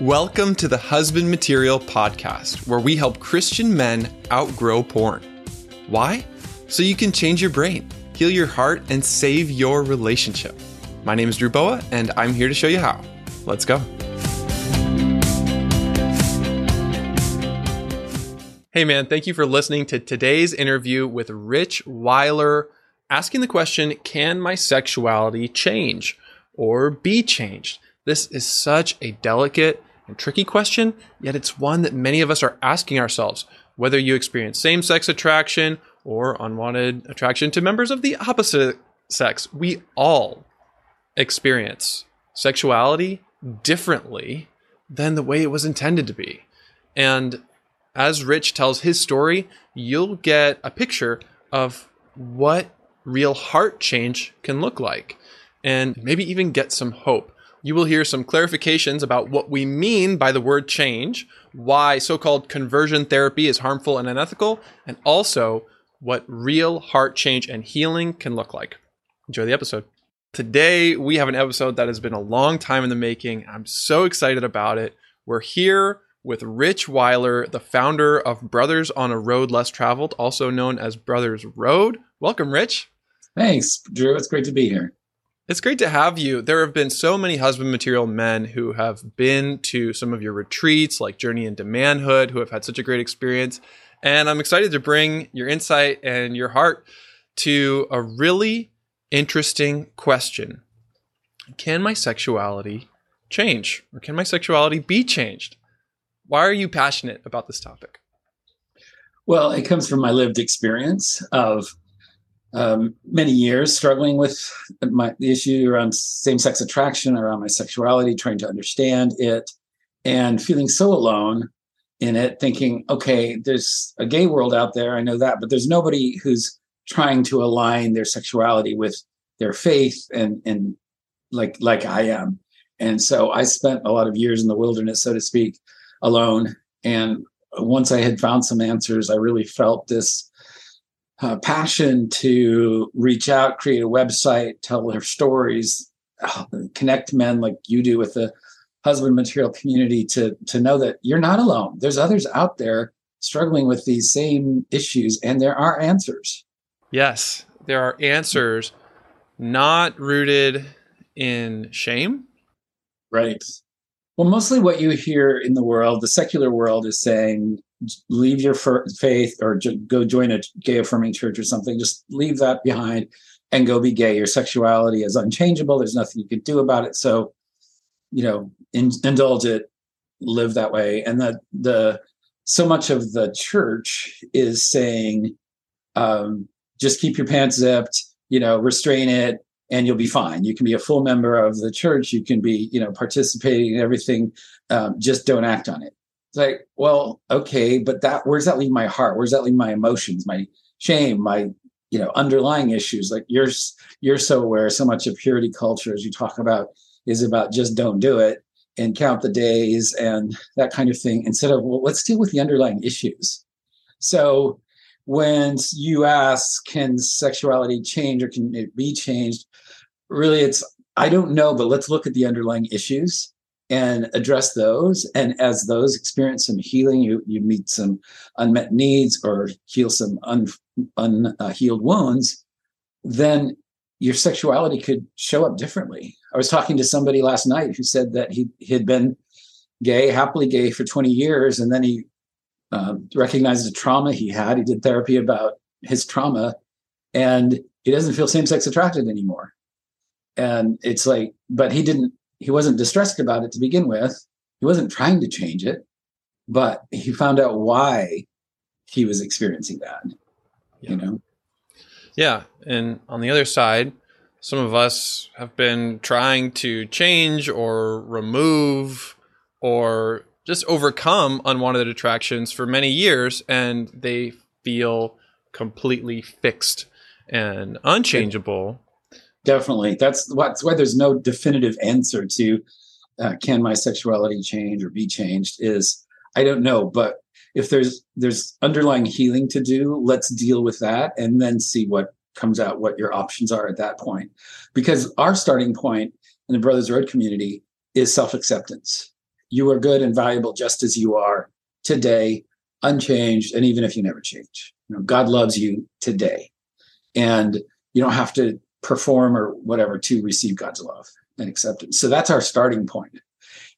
Welcome to the Husband Material Podcast, where we help Christian men outgrow porn. Why? So you can change your brain, heal your heart, and save your relationship. My name is Drew Boa, and I'm here to show you how. Let's go. Hey, man, thank you for listening to today's interview with Rich Wyler, asking the question Can my sexuality change or be changed? This is such a delicate and tricky question, yet it's one that many of us are asking ourselves. Whether you experience same sex attraction or unwanted attraction to members of the opposite sex, we all experience sexuality differently than the way it was intended to be. And as Rich tells his story, you'll get a picture of what real heart change can look like and maybe even get some hope. You will hear some clarifications about what we mean by the word change, why so called conversion therapy is harmful and unethical, and also what real heart change and healing can look like. Enjoy the episode. Today, we have an episode that has been a long time in the making. I'm so excited about it. We're here with Rich Wyler, the founder of Brothers on a Road Less Traveled, also known as Brothers Road. Welcome, Rich. Thanks, Drew. It's great to be here. It's great to have you. There have been so many husband material men who have been to some of your retreats, like Journey into Manhood, who have had such a great experience. And I'm excited to bring your insight and your heart to a really interesting question Can my sexuality change? Or can my sexuality be changed? Why are you passionate about this topic? Well, it comes from my lived experience of um, many years struggling with my the issue around same-sex attraction, around my sexuality, trying to understand it, and feeling so alone in it, thinking, okay, there's a gay world out there, I know that, but there's nobody who's trying to align their sexuality with their faith and and like like I am. And so I spent a lot of years in the wilderness, so to speak, alone. And once I had found some answers, I really felt this uh, passion to reach out, create a website, tell their stories, connect men like you do with the husband material community to to know that you're not alone. There's others out there struggling with these same issues, and there are answers. Yes, there are answers, not rooted in shame. Right. Well, mostly what you hear in the world, the secular world, is saying leave your faith or go join a gay affirming church or something. Just leave that behind and go be gay. Your sexuality is unchangeable. There's nothing you can do about it. So, you know, in, indulge it, live that way. And that the so much of the church is saying, um, just keep your pants zipped, you know, restrain it, and you'll be fine. You can be a full member of the church. You can be, you know, participating in everything. Um, just don't act on it. It's like, well, okay, but that where's that leave my heart? Where's that leave my emotions, my shame, my you know underlying issues? Like you're you're so aware. So much of purity culture, as you talk about, is about just don't do it and count the days and that kind of thing. Instead of well, let's deal with the underlying issues. So when you ask, can sexuality change or can it be changed? Really, it's I don't know, but let's look at the underlying issues and address those. And as those experience some healing, you you meet some unmet needs or heal some un, unhealed wounds, then your sexuality could show up differently. I was talking to somebody last night who said that he he had been gay, happily gay for 20 years, and then he um, recognized the trauma he had. He did therapy about his trauma, and he doesn't feel same-sex attracted anymore. And it's like, but he didn't he wasn't distressed about it to begin with. He wasn't trying to change it, but he found out why he was experiencing that. Yeah. You know? Yeah. And on the other side, some of us have been trying to change or remove or just overcome unwanted attractions for many years and they feel completely fixed and unchangeable definitely that's what's why there's no definitive answer to uh, can my sexuality change or be changed is i don't know but if there's there's underlying healing to do let's deal with that and then see what comes out what your options are at that point because our starting point in the brothers road community is self-acceptance you are good and valuable just as you are today, unchanged, and even if you never change. You know, God loves you today. And you don't have to perform or whatever to receive God's love and acceptance. So that's our starting point.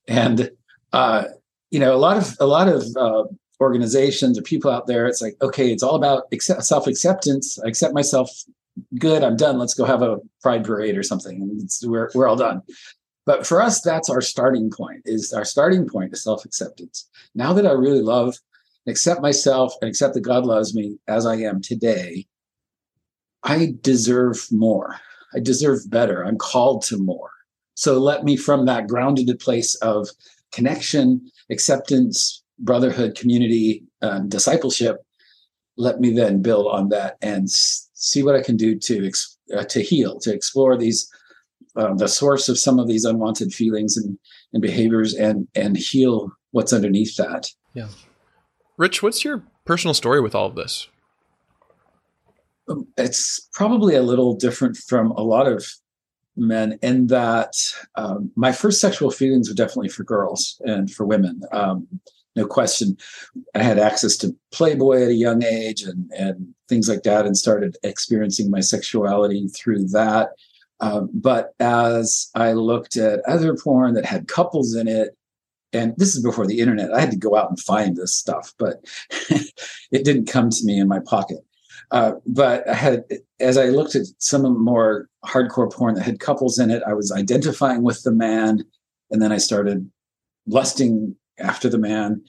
And uh, you know, a lot of a lot of uh, organizations or people out there, it's like, okay, it's all about accept, self acceptance. I accept myself. Good, I'm done. Let's go have a pride parade or something. we're we're all done. But for us, that's our starting point. Is our starting point is self acceptance. Now that I really love, accept myself, and accept that God loves me as I am today, I deserve more. I deserve better. I'm called to more. So let me, from that grounded place of connection, acceptance, brotherhood, community, um, discipleship, let me then build on that and s- see what I can do to uh, to heal, to explore these uh, the source of some of these unwanted feelings and, and behaviors, and and heal what's underneath that. Yeah, Rich, what's your personal story with all of this? It's probably a little different from a lot of men in that um, my first sexual feelings were definitely for girls and for women. Um, no question. I had access to Playboy at a young age and, and things like that, and started experiencing my sexuality through that. Um, but as I looked at other porn that had couples in it, and this is before the internet, I had to go out and find this stuff, but it didn't come to me in my pocket. Uh, but I had, as I looked at some more hardcore porn that had couples in it, I was identifying with the man, and then I started lusting after the man.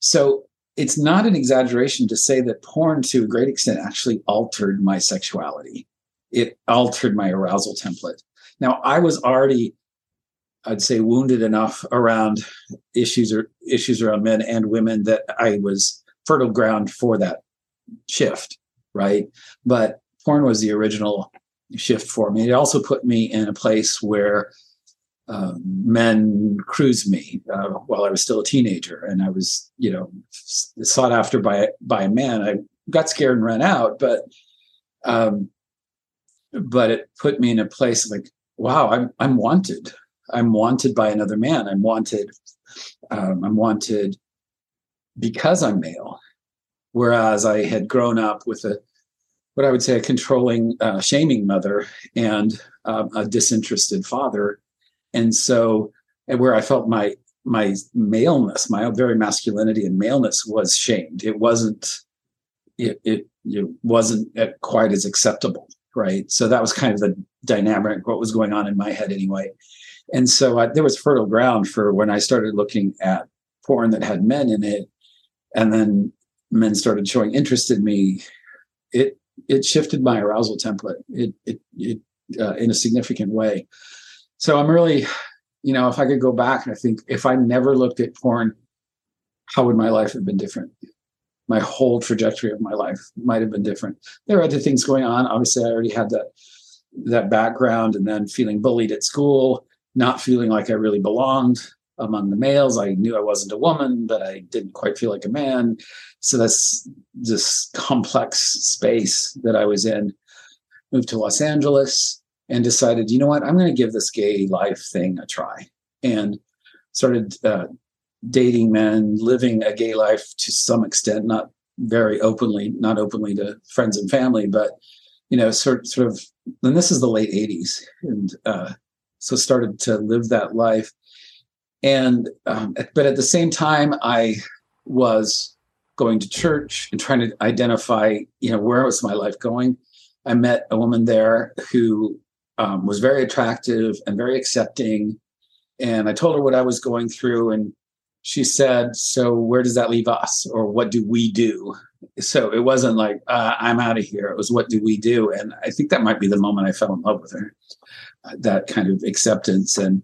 So it's not an exaggeration to say that porn, to a great extent, actually altered my sexuality. It altered my arousal template. Now, I was already, I'd say, wounded enough around issues or issues around men and women that I was fertile ground for that shift right? But porn was the original shift for me. It also put me in a place where uh, men cruised me uh, while I was still a teenager, and I was, you know, sought after by by a man. I got scared and ran out, but um, but it put me in a place like, wow, I'm I'm wanted. I'm wanted by another man. I'm wanted. Um, I'm wanted because I'm male. Whereas I had grown up with a what I would say a controlling, uh, shaming mother and uh, a disinterested father, and so and where I felt my my maleness, my very masculinity and maleness was shamed. It wasn't it it, it wasn't quite as acceptable, right? So that was kind of the dynamic what was going on in my head anyway. And so I, there was fertile ground for when I started looking at porn that had men in it, and then men started showing interest in me. It it shifted my arousal template. It it, it uh, in a significant way. So i'm really you know if i could go back and i think if i never looked at porn how would my life have been different? My whole trajectory of my life might have been different. There are other things going on. Obviously i already had that that background and then feeling bullied at school not feeling like i really belonged among the males. I knew I wasn't a woman, but I didn't quite feel like a man. So that's this complex space that I was in. Moved to Los Angeles and decided, you know what, I'm going to give this gay life thing a try. And started uh, dating men, living a gay life to some extent, not very openly, not openly to friends and family, but you know, sort sort of. And this is the late '80s, and uh, so started to live that life and um, but at the same time i was going to church and trying to identify you know where was my life going. I met a woman there who um, was very attractive and very accepting. And i told her what i was going through and she said so where does that leave us? Or what do we do? So it wasn't like uh, i'm out of here. It was what do we do? And i think that might be the moment i fell in love with her uh, that kind of acceptance. And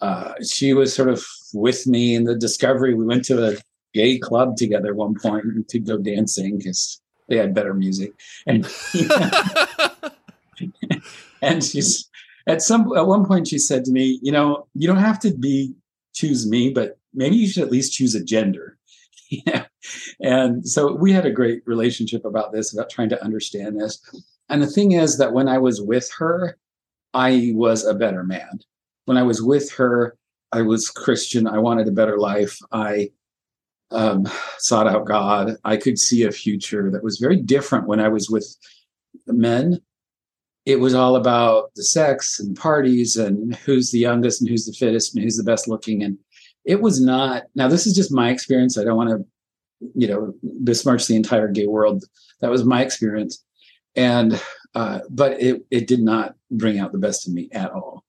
uh, she was sort of with me in the discovery. We went to a gay club together at one point to go dancing because they had better music. And and she's at some at one point she said to me, you know, you don't have to be choose me, but maybe you should at least choose a gender. And so we had a great relationship about this, about trying to understand this. And the thing is that when I was with her, I was a better man when I was with her, I was Christian. I wanted a better life. I um, sought out God. I could see a future that was very different when I was with men. It was all about the sex and parties and who's the youngest and who's the fittest and who's the best looking. And it was not, now, this is just my experience. I don't want to, you know, besmirch the entire gay world. That was my experience. And, uh, but it, it did not bring out the best in me at all.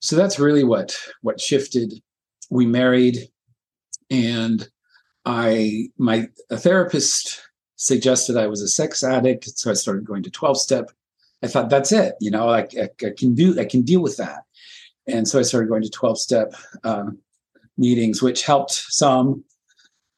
So that's really what, what shifted. We married and I my a therapist suggested I was a sex addict, so I started going to 12 step. I thought that's it, you know, I, I, I can do I can deal with that, and so I started going to 12 step uh, meetings, which helped some,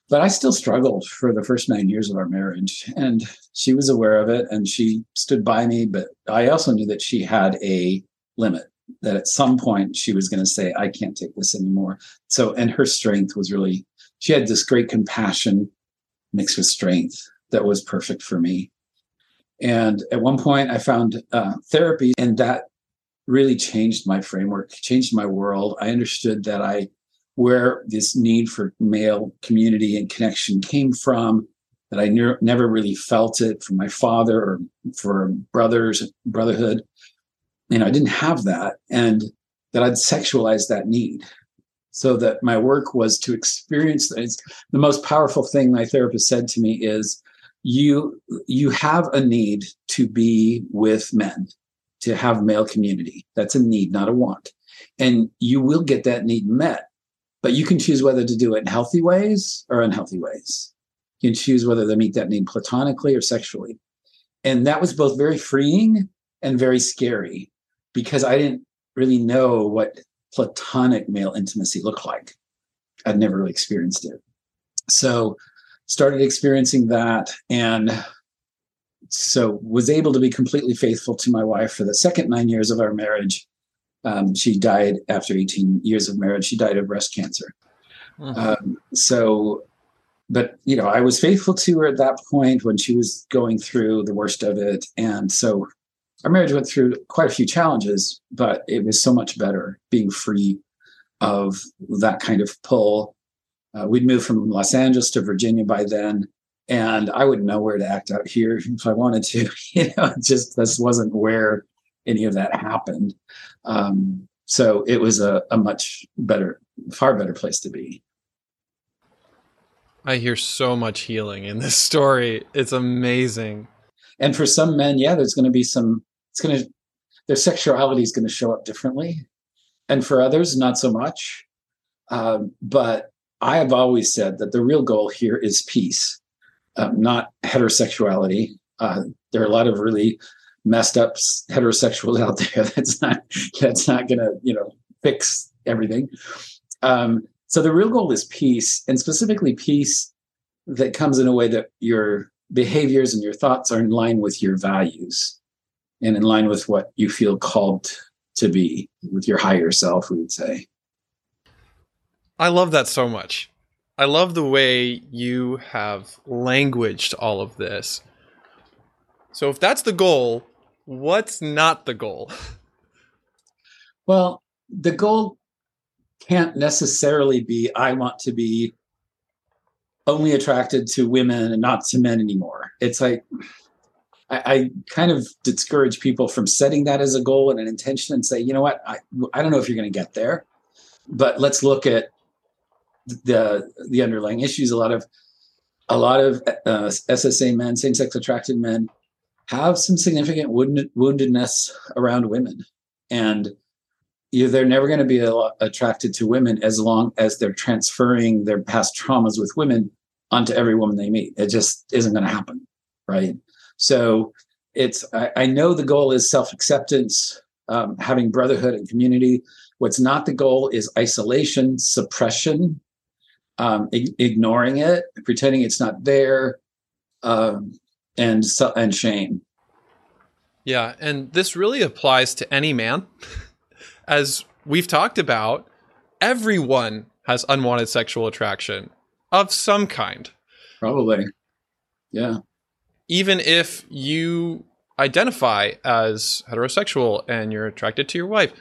but I still struggled for the first nine years of our marriage, and she was aware of it and she stood by me, but I also knew that she had a limit that at some point she was going to say i can't take this anymore so and her strength was really she had this great compassion mixed with strength that was perfect for me. And at one point, I found uh, therapy, and that really changed my framework, changed my world. I understood that I, where this need for male community and connection came from, that I ne- never really felt it from my father or for brothers, brotherhood. You know, I didn't have that, and that I'd sexualized that need so that my work was to experience things. The most powerful thing my therapist said to me is, "You you have a need to be with men, to have male community. That's a need, not a want, and you will get that need met. But you can choose whether to do it in healthy ways or unhealthy ways. You can choose whether to meet that need platonically or sexually." And that was both very freeing and very scary because I didn't really know what platonic male intimacy looked like. I'd never really experienced it. So started experiencing that and so was able to be completely faithful to my wife for the second nine years of our marriage. Um, she died after 18 years of marriage. She died of breast cancer. Mm-hmm. Um, so, but you know, I was faithful to her at that point when she was going through the worst of it. And so our marriage went through quite a few challenges, but it was so much better being free of that kind of pull. Uh, we'd moved from Los Angeles to Virginia by then, and I wouldn't know where to act out here if I wanted to. you know, just this wasn't where any of that happened. Um, so it was a, a much better, far better place to be. I hear so much healing in this story. It's amazing. And for some men, yeah, there's going to be some it's going to their sexuality is going to show up differently. And for others not so much. Um, but i have always said that the real goal here is peace um, not heterosexuality. Uh, there are a lot of really messed up heterosexuals out there that's not that's not going to you know fix everything. Um, so the real goal is peace and specifically peace that comes in a way that your behaviors and your thoughts are in line with your values and in line with what you feel called to be with your higher self, we would say. I love that so much. I love the way you have languaged all of this. So, if that's the goal, what's not the goal? Well, the goal can't necessarily be I want to be only attracted to women and not to men anymore. It's like I, I, kind of discourage people from setting that as a goal and an intention and say, you know what, I, I don't know if you're going to get there, but let's look at the the underlying issues. A lot of a lot of uh, SSA men, same sex attracted men, have some significant wound, woundedness around women, and you they're never going to be attracted to women as long as they're transferring their past traumas with women onto every woman they meet. It just isn't going to happen, right? So it's I, I know the goal is self acceptance, um, having brotherhood and community. What's not the goal is isolation, suppression, um, ignoring it, pretending it's not there, um, and and shame. Yeah, and this really applies to any man, as we've talked about. Everyone has unwanted sexual attraction of some kind. Probably. Yeah even if you identify as heterosexual and you're attracted to your wife,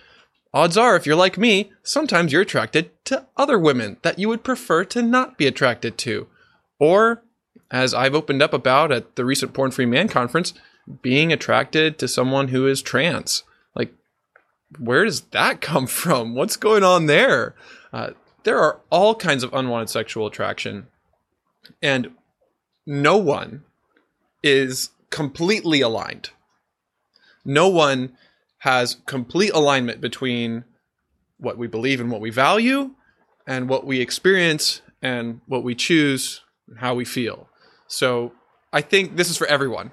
odds are, if you're like me, sometimes you're attracted to other women that you would prefer to not be attracted to. Or, as I've opened up about at the recent Porn Free Man conference, being attracted to someone who is trans. Like, where does that come from? What's going on there? Uh, there are all kinds of unwanted sexual attraction, and no one is completely aligned. No one has complete alignment between what we believe and what we value and what we experience and what we choose and how we feel. So I think this is for everyone.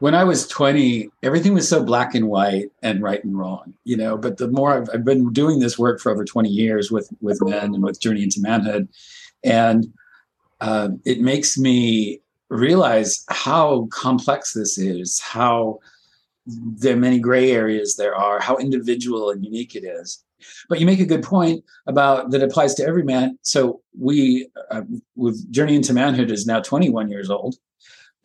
When I was 20, everything was so black and white and right and wrong, you know. But the more I've, I've been doing this work for over 20 years with with men and with Journey into Manhood, and uh, it makes me realize how complex this is, how there are many gray areas there are, how individual and unique it is. But you make a good point about that applies to every man. So we, uh, with Journey into Manhood, is now 21 years old,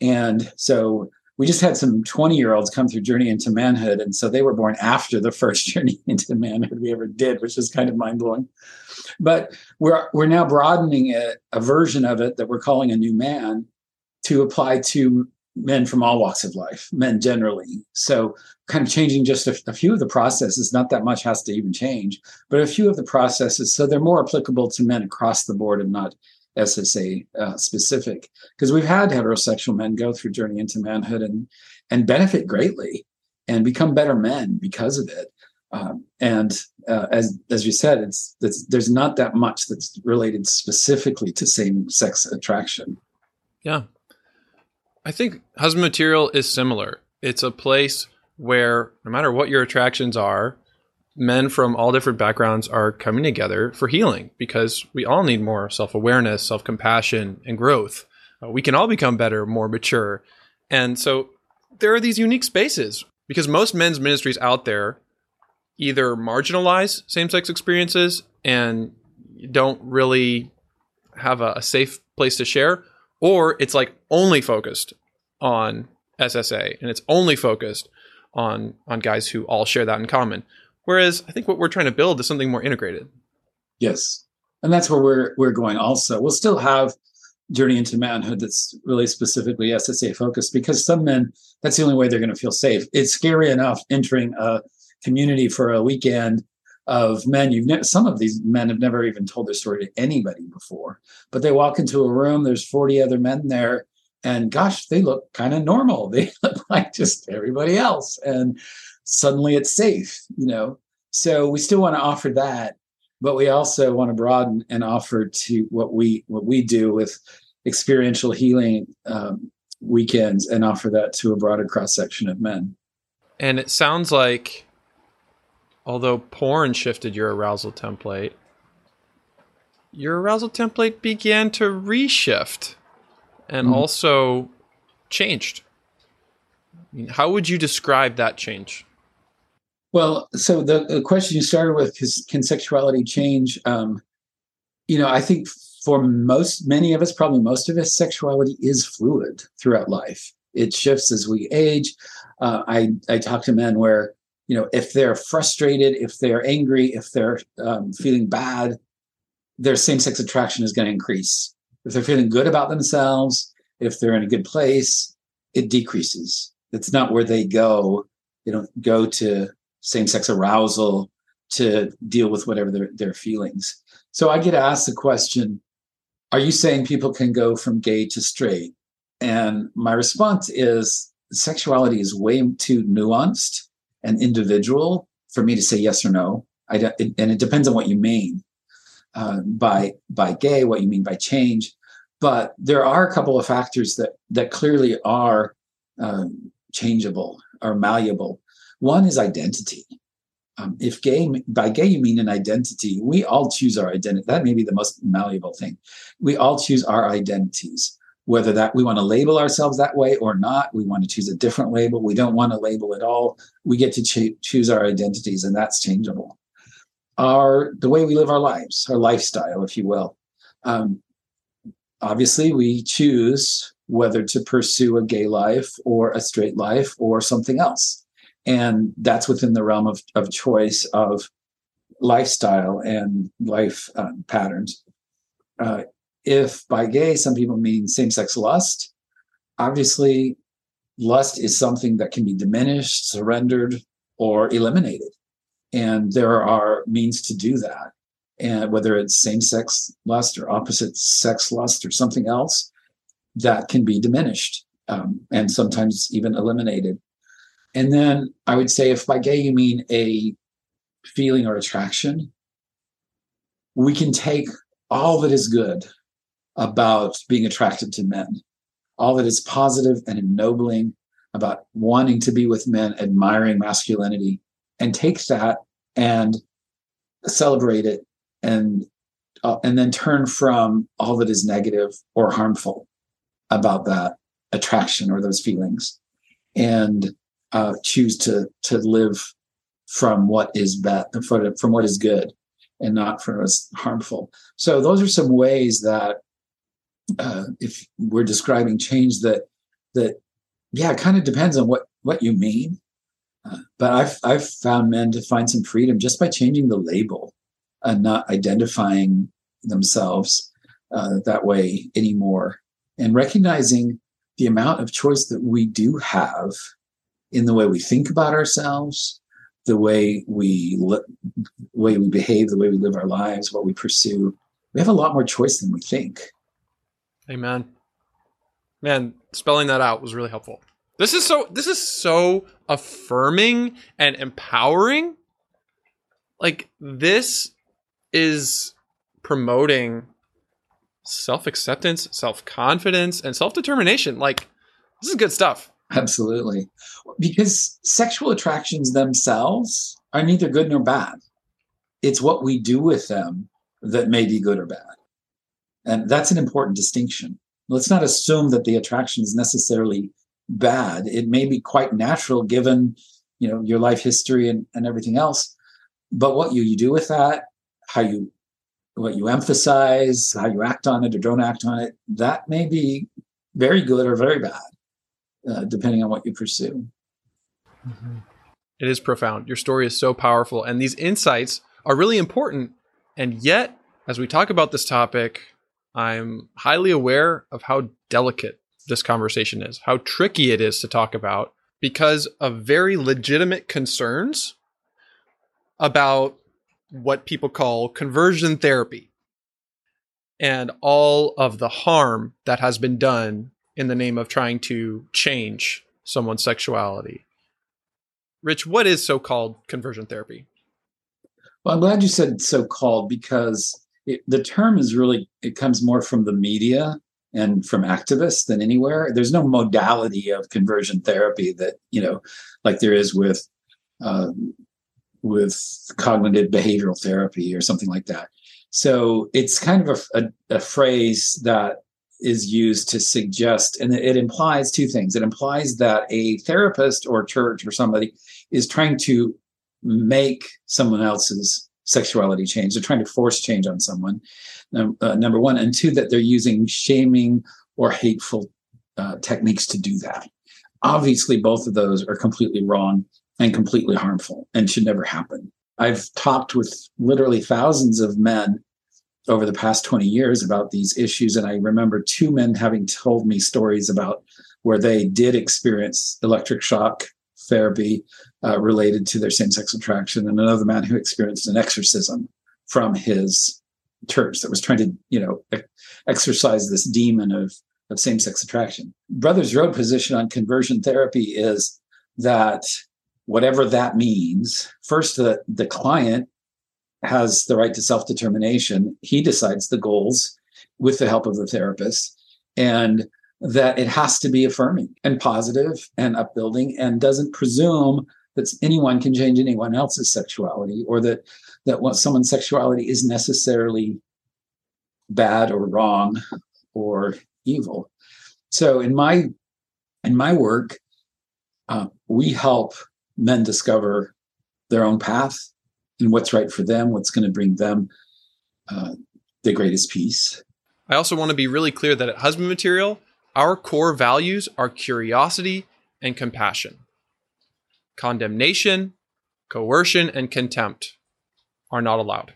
and so we just had some 20 year olds come through Journey into Manhood, and so they were born after the first Journey into Manhood we ever did, which is kind of mind blowing. But we're we're now broadening it, a version of it that we're calling a new man, to apply to men from all walks of life, men generally. So, kind of changing just a, a, few of the processes, not that much has to even change, but a few of the processes so they're more applicable to men across the board and not SSA uh, specific. Because we've had heterosexual men go through Journey into Manhood and and benefit greatly and become better men because of it. Um, and uh, as as you said, it's, it's there's not that much that's related specifically to same sex attraction. Yeah, I think husband material is similar. It's a place where no matter what your attractions are, men from all different backgrounds are coming together for healing because we all need more self awareness, self compassion, and growth. Uh, we can all become better, more mature. And so there are these unique spaces because most men's ministries out there either marginalize same sex experiences and don't really have a, a safe place to share, or it's like only focused on SSA and it's only focused on on guys who all share that in common. Whereas I think what we're trying to build is something more integrated. Yes. And that's where we're we're going also. We'll still have journey into manhood that's really specifically SSA focused because some men that's the only way they're going to feel safe. It's scary enough entering a community for a weekend of men you've ne- some of these men have never even told their story to anybody before but they walk into a room there's 40 other men there and gosh they look kind of normal. They look like just everybody else. And suddenly it's safe you know? So we still want to offer that but we also want to broaden and offer to what we what we do with experiential healing um, weekends and offer that to a broader cross section of men. And it sounds like although porn shifted your arousal template, your arousal template began to reshift and mm. also changed. How would you describe that change? Well, so the, the question you started with is can sexuality change? Um, you know, I think for most, many of us, probably most of us, sexuality is fluid throughout life. It shifts as we age. Uh, I I talk to men where you know if they're frustrated if they're angry if they're um, feeling bad their same-sex attraction is going to increase if they're feeling good about themselves if they're in a good place it decreases. It's not where they go. They don't go to same-sex arousal to deal with whatever their, their feelings. So i get asked the question are you saying people can go from gay to straight? And my response is sexuality is way too nuanced and individual for me to say yes or no. I it, and it depends on what you mean uh, by by gay, what you mean by change. But there are a couple of factors that that clearly are um, changeable or malleable. One is identity. Um, if gay by gay you mean an identity, we all choose our identity. That may be the most malleable thing. We all choose our identities whether that we want to label ourselves that way or not we want to choose a different label we don't want to label at all we get to ch- choose our identities and that's changeable our the way we live our lives our lifestyle if you will um, obviously we choose whether to pursue a gay life or a straight life or something else and that's within the realm of, of choice of lifestyle and life um, patterns. Uh, if by gay some people mean same-sex lust, obviously lust is something that can be diminished, surrendered, or eliminated. And there are means to do that. And whether it's same sex lust or opposite sex lust or something else, that can be diminished um, and sometimes even eliminated. And then I would say if by gay you mean a feeling or attraction, we can take all that is good about being attracted to men, all that is positive and ennobling about wanting to be with men, admiring masculinity, and take that and celebrate it and uh, and then turn from all that is negative or harmful about that attraction or those feelings and uh, choose to to live from what is bad from what is good and not from what's harmful. So those are some ways that uh, if we're describing change that that yeah it kind of depends on what what you mean but I've I've found men to find some freedom just by changing the label and not identifying themselves uh, that way anymore, and recognizing the amount of choice that we do have in the way we think about ourselves, the way we li- way we behave, the way we live our lives, what we pursue. We have a lot more choice than we think. Amen. Man, spelling that out was really helpful. This is so this is so affirming and empowering. Like this is promoting self-acceptance, self-confidence and self-determination. Like this is good stuff. Absolutely. Because sexual attractions themselves are neither good nor bad. It's what we do with them that may be good or bad. And that's an important distinction. Let's not assume that the attraction is necessarily bad. It may be quite natural given, you know, your life history and, and everything else. But what you, you do with that, how you what you emphasize, how you act on it or don't act on it, that may be very good or very bad, uh, depending on what you pursue. Mm-hmm. It is profound. Your story is so powerful, and these insights are really important. And yet, as we talk about this topic, I'm highly aware of how delicate this conversation is, how tricky it is to talk about because of very legitimate concerns about what people call conversion therapy and all of the harm that has been done in the name of trying to change someone's sexuality. Rich, what is so called conversion therapy? Well, I'm glad you said so called because it, the term is really, it comes more from the media and from activists than anywhere. There's no modality of conversion therapy that you know, like there is with uh, with cognitive behavioral therapy or something like that. So it's kind of a, a, a phrase that is used to suggest, and it implies two things. It implies that a therapist or church or somebody is trying to make someone else's sexuality change. They're trying to force change on someone uh, number one, and two, that they're using shaming or hateful uh, techniques to do that. Obviously, both of those are completely wrong and completely harmful and should never happen. I've talked with literally thousands of men over the past 20 years about these issues. And I remember two men having told me stories about where they did experience electric shock therapy uh, related to their same sex attraction, and another man who experienced an exorcism from his church that was trying to, you know, exorcise this demon of, of same sex attraction. Brothers Road position on conversion therapy is that whatever that means, first, the, the client has the right to self determination. He decides the goals with the help of the therapist. And that it has to be affirming and positive and upbuilding and doesn't presume that anyone can change anyone else's sexuality or that that what someone's sexuality is necessarily bad or wrong or evil. So in my in my work, uh, we help men discover their own path and what's right for them, what's going to bring them uh, the greatest peace. I also want to be really clear that at Husband Material, our core values are curiosity and compassion, condemnation, coercion, and contempt are not allowed.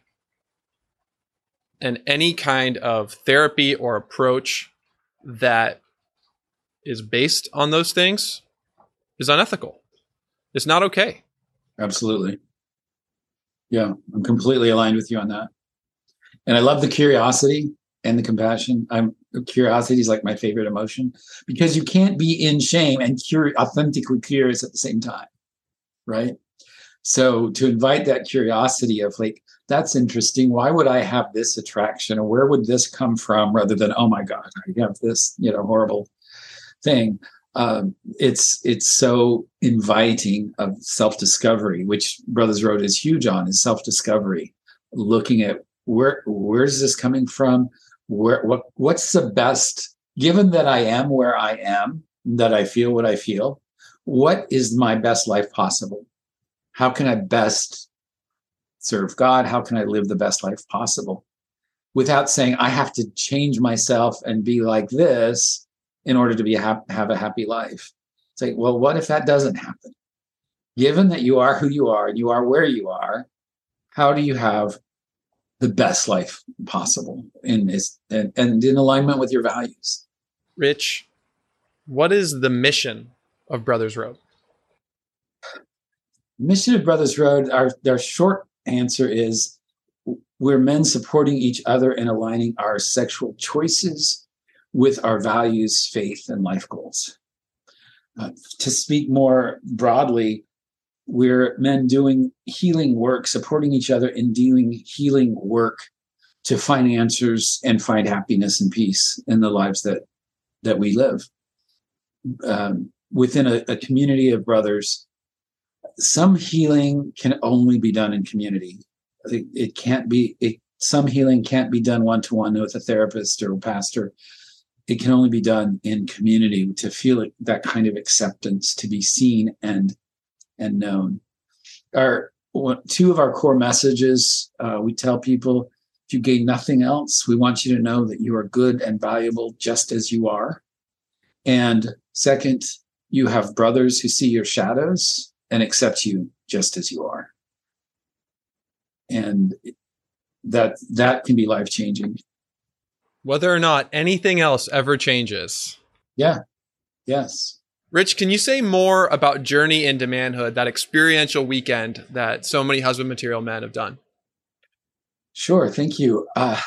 And any kind of therapy or approach that is based on those things is unethical. It's not okay. Absolutely. Yeah, I'm completely aligned with you on that. And I love the curiosity and the compassion. I'm curiosity is like my favorite emotion because you can't be in shame and curi- authentically curious at the same time, right? So to invite that curiosity of like, that's interesting. Why would I have this attraction, or where would this come from, rather than oh my god, I have this you know horrible thing. Um, it's it's so inviting of self discovery, which Brothers Road is huge on, is self discovery, looking at where where's this coming from, where what what's the best given that I am where I am, that I feel what I feel, what is my best life possible? How can I best serve God? How can I live the best life possible? Without saying I have to change myself and be like this in order to be ha- have a happy life. It's like, well, what if that doesn't happen? Given that you are who you are and you are where you are, how do you have the best life possible in is and, and in alignment with your values? Rich, what is the mission of Brothers Road? Mission of Brothers Road, our, our short answer is we're men supporting each other and aligning our sexual choices with our values, faith, and life goals. Uh, to speak more broadly, we're men doing healing work, supporting each other in doing healing work to find answers and find happiness and peace in the lives that that we live. Um, within a, a community of brothers, some healing can only be done in community. It, it can't be. It, some healing can't be done one to one with a therapist or a pastor. It can only be done in community to feel that kind of acceptance, to be seen and and known. Our two of our core messages uh, we tell people if you gain nothing else, we want you to know that you are good and valuable just as you are. And second, you have brothers who see your shadows and accept you just as you are. And that that can be life changing. Whether or not anything else ever changes. Yeah. Yes. Rich, can you say more about Journey into Manhood, that experiential weekend that so many husband material men have done? Sure, thank you. Uh,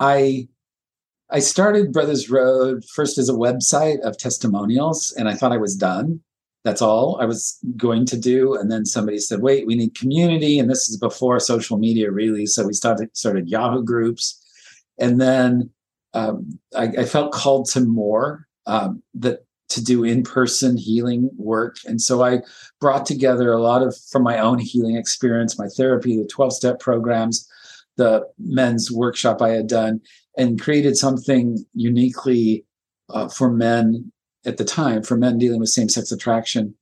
I I started Brothers Road first as a website of testimonials, and I thought I was done. That's all I was going to do. And then somebody said, "Wait, we need community," and this is before social media, really. So we started started Yahoo groups, and then um, I, I, felt called to more. Um, that to do in-person healing work. And so i brought together a lot of from my own healing experience my therapy the 12-step programs the men's workshop i had done and created something uniquely uh, for men at the time for men dealing with same-sex attraction.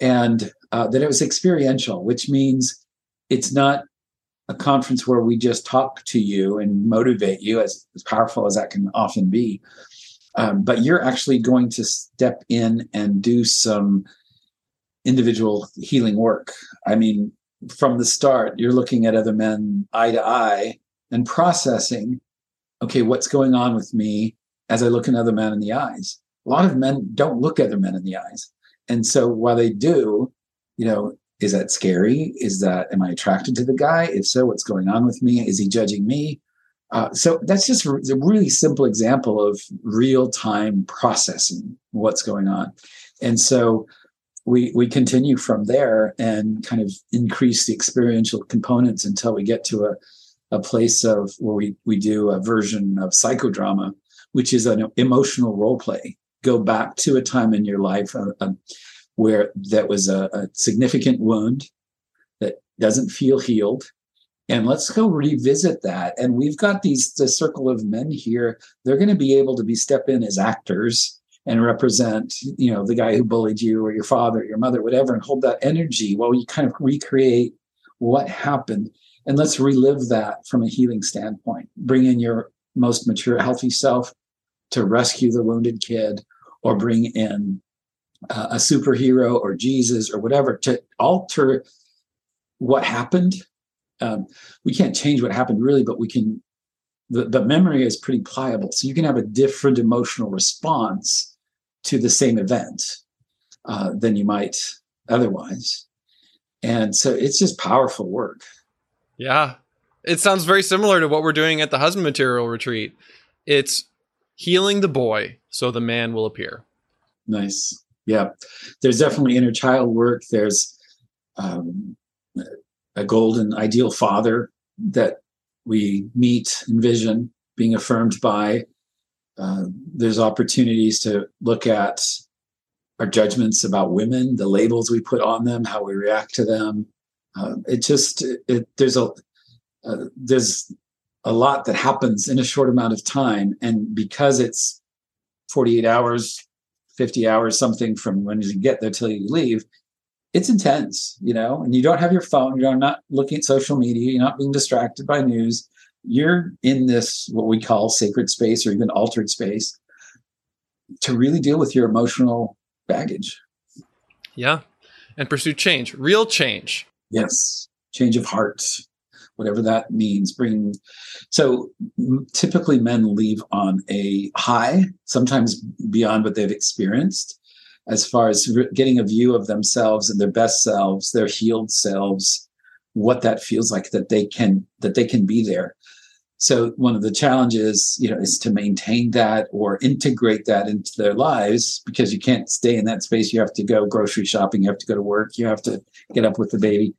And uh, that it was experiential which means it's not a conference where we just talk to you and motivate you as, as powerful as that can often be um, but you're actually going to step in and do some individual healing work. I mean, from the start, you're looking at other men eye to eye and processing, okay, what's going on with me as I look another man in the eyes? A lot of men don't look other men in the eyes. And so while they do, you know, is that scary? Is that, am I attracted to the guy? If so, what's going on with me? Is he judging me? Uh, so that's just a really simple example of real time processing what's going on. And so we we continue from there and kind of increase the experiential components until we get to a, a place of where we, we do a version of psychodrama, which is an emotional role play. Go back to a time in your life uh, uh, where that was a, a significant wound that doesn't feel healed and let's go revisit that. And we've got these the circle of men here. They're going to be able to be step in as actors and represent you know the guy who bullied you or your father or your mother whatever and hold that energy while you kind of recreate what happened. And let's relive that from a healing standpoint. Bring in your most mature healthy self to rescue the wounded kid or bring in uh, a superhero or jesus or whatever to alter what happened um, we can't change what happened really, but we can. The, the memory is pretty pliable, so you can have a different emotional response to the same event uh, than you might otherwise. And so it's just powerful work. Yeah. It sounds very similar to what we're doing at the husband material retreat. It's healing the boy so the man will appear. Nice. Yeah. There's definitely inner child work. There's um, a golden ideal father that we meet envision being affirmed by. Uh, there's opportunities to look at our judgments about women, the labels we put on them, how we react to them. Uh, it just it, there's a uh, there's a lot that happens in a short amount of time, and because it's 48 hours, 50 hours, something from when you get there till you leave, it's intense, you know. And you don't have your phone, you're not looking at social media, you're not being distracted by news. You're in this what we call sacred space or even altered space to really deal with your emotional baggage. Yeah. And pursue change, real change. Yes. Change of heart, whatever that means. Bring. So typically men leave on a high, sometimes beyond what they've experienced, as far as getting a view of themselves and their best selves, their healed selves, what that feels like that they can that they can be there so one of the challenges, you know, is to maintain that or integrate that into their lives because you can't stay in that space. You have to go grocery shopping. You have to go to work. You have to get up with the baby.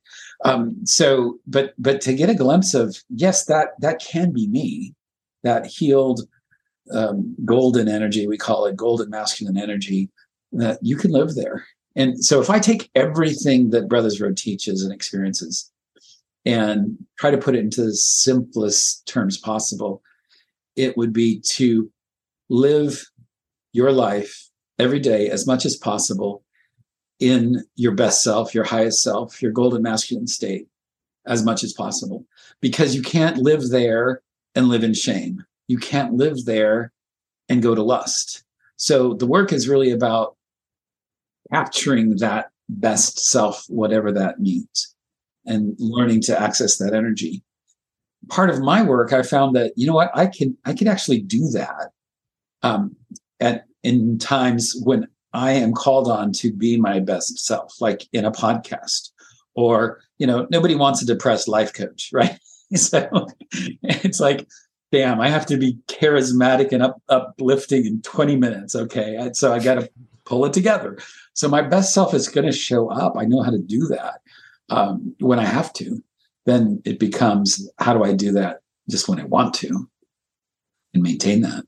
Um, so, but but to get a glimpse of yes, that that can be me, that healed um, golden energy. We call it golden masculine energy. That you can live there. And so, if I take everything that Brothers Road teaches and experiences and try to put it into the simplest terms possible, it would be to live your life every day as much as possible in your best self, your highest self, your golden masculine state as much as possible. Because you can't live there and live in shame. You can't live there and go to lust. So the work is really about capturing that best self, whatever that means and learning to access that energy. Part of my work i found that you know what i can i can actually do that um, at in times when i am called on to be my best self like in a podcast or you know nobody wants a depressed life coach right? So it's like damn i have to be charismatic and up, uplifting in 20 minutes okay? So i got to pull it together so my best self is going to show up i know how to do that um, when I have to, then it becomes how do I do that just when I want to and maintain that.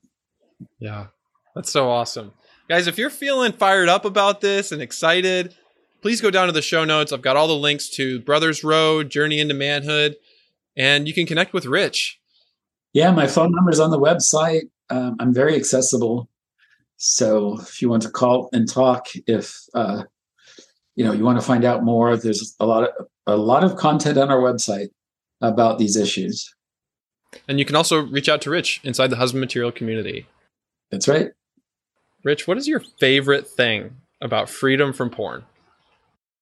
Yeah, that's so awesome. Guys, if you're feeling fired up about this and excited, please go down to the show notes. I've got all the links to Brothers Road, Journey into Manhood, and you can connect with Rich. Yeah, my phone number is on the website. Um, I'm very accessible. So if you want to call and talk, if uh, you know you want to find out more there's a lot of a lot of content on our website about these issues. And you can also reach out to rich inside the husband material community. That's right. Rich what is your favorite thing about freedom from porn?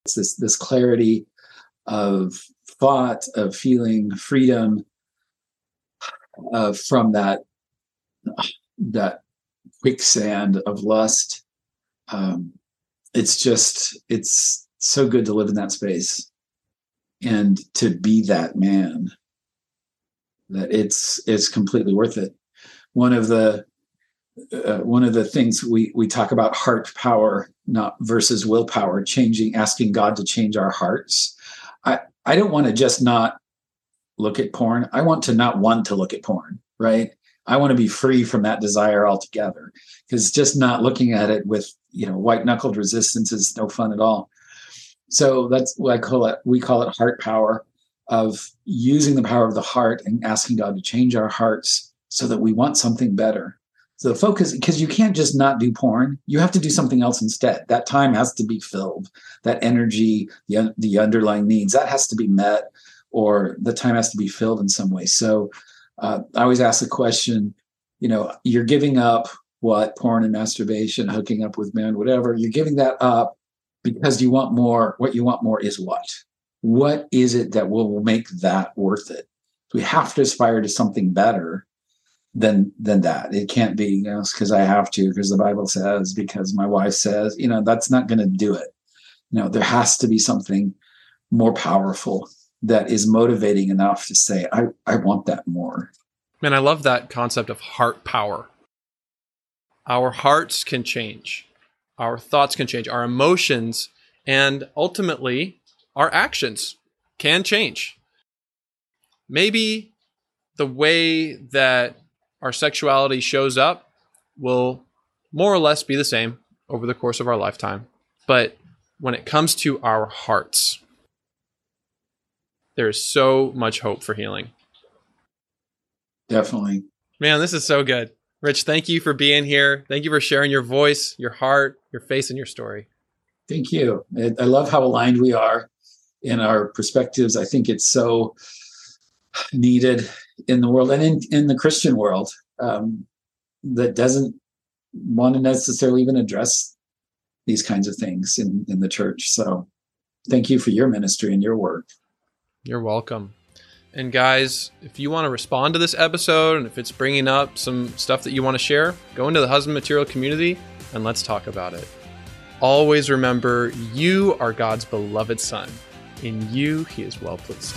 It's this this clarity of thought of feeling freedom uh, from that that quicksand of lust. Um, it's just it's so good to live in that space and to be that man that it's it's completely worth it. One of the uh, one of the things we we talk about heart power not versus willpower changing asking god to change our hearts. I i don't want to just not look at porn. I want to not want to look at porn right I want to be free from that desire altogether because just not looking at it with you know white knuckled resistance is no fun at all. So that's what I call it. We call it heart power of using the power of the heart and asking God to change our hearts so that we want something better. So the focus, because you can't just not do porn, you have to do something else instead. That time has to be filled. That energy, the, the underlying needs, that has to be met, or the time has to be filled in some way. So uh, I always ask the question, you know, you're giving up what porn and masturbation, hooking up with men, whatever, you're giving that up because you want more. What you want more is what? what is it that will make that worth it? We have to aspire to something better than than that. It can't be you know because I have to because the Bible says because my wife says you know that's not going to do it. You know there has to be something more powerful that is motivating enough to say I I want that more. Man, I love that concept of heart power. Our hearts can change. Our thoughts can change. Our emotions and ultimately our actions can change. Maybe the way that our sexuality shows up will more or less be the same over the course of our lifetime. But when it comes to our hearts, there is so much hope for healing. Definitely. Man, this is so good. Rich, thank you for being here. Thank you for sharing your voice, your heart, your face, and your story. Thank you. I love how aligned we are in our perspectives. I think it's so needed in the world and in, in the Christian world um, that doesn't want to necessarily even address these kinds of things in, in the church. So thank you for your ministry and your work. You're welcome. And guys, if you want to respond to this episode and if it's bringing up some stuff that you want to share, go into the husband material community and let's talk about it. Always remember you are God's beloved son. In you, he is well pleased.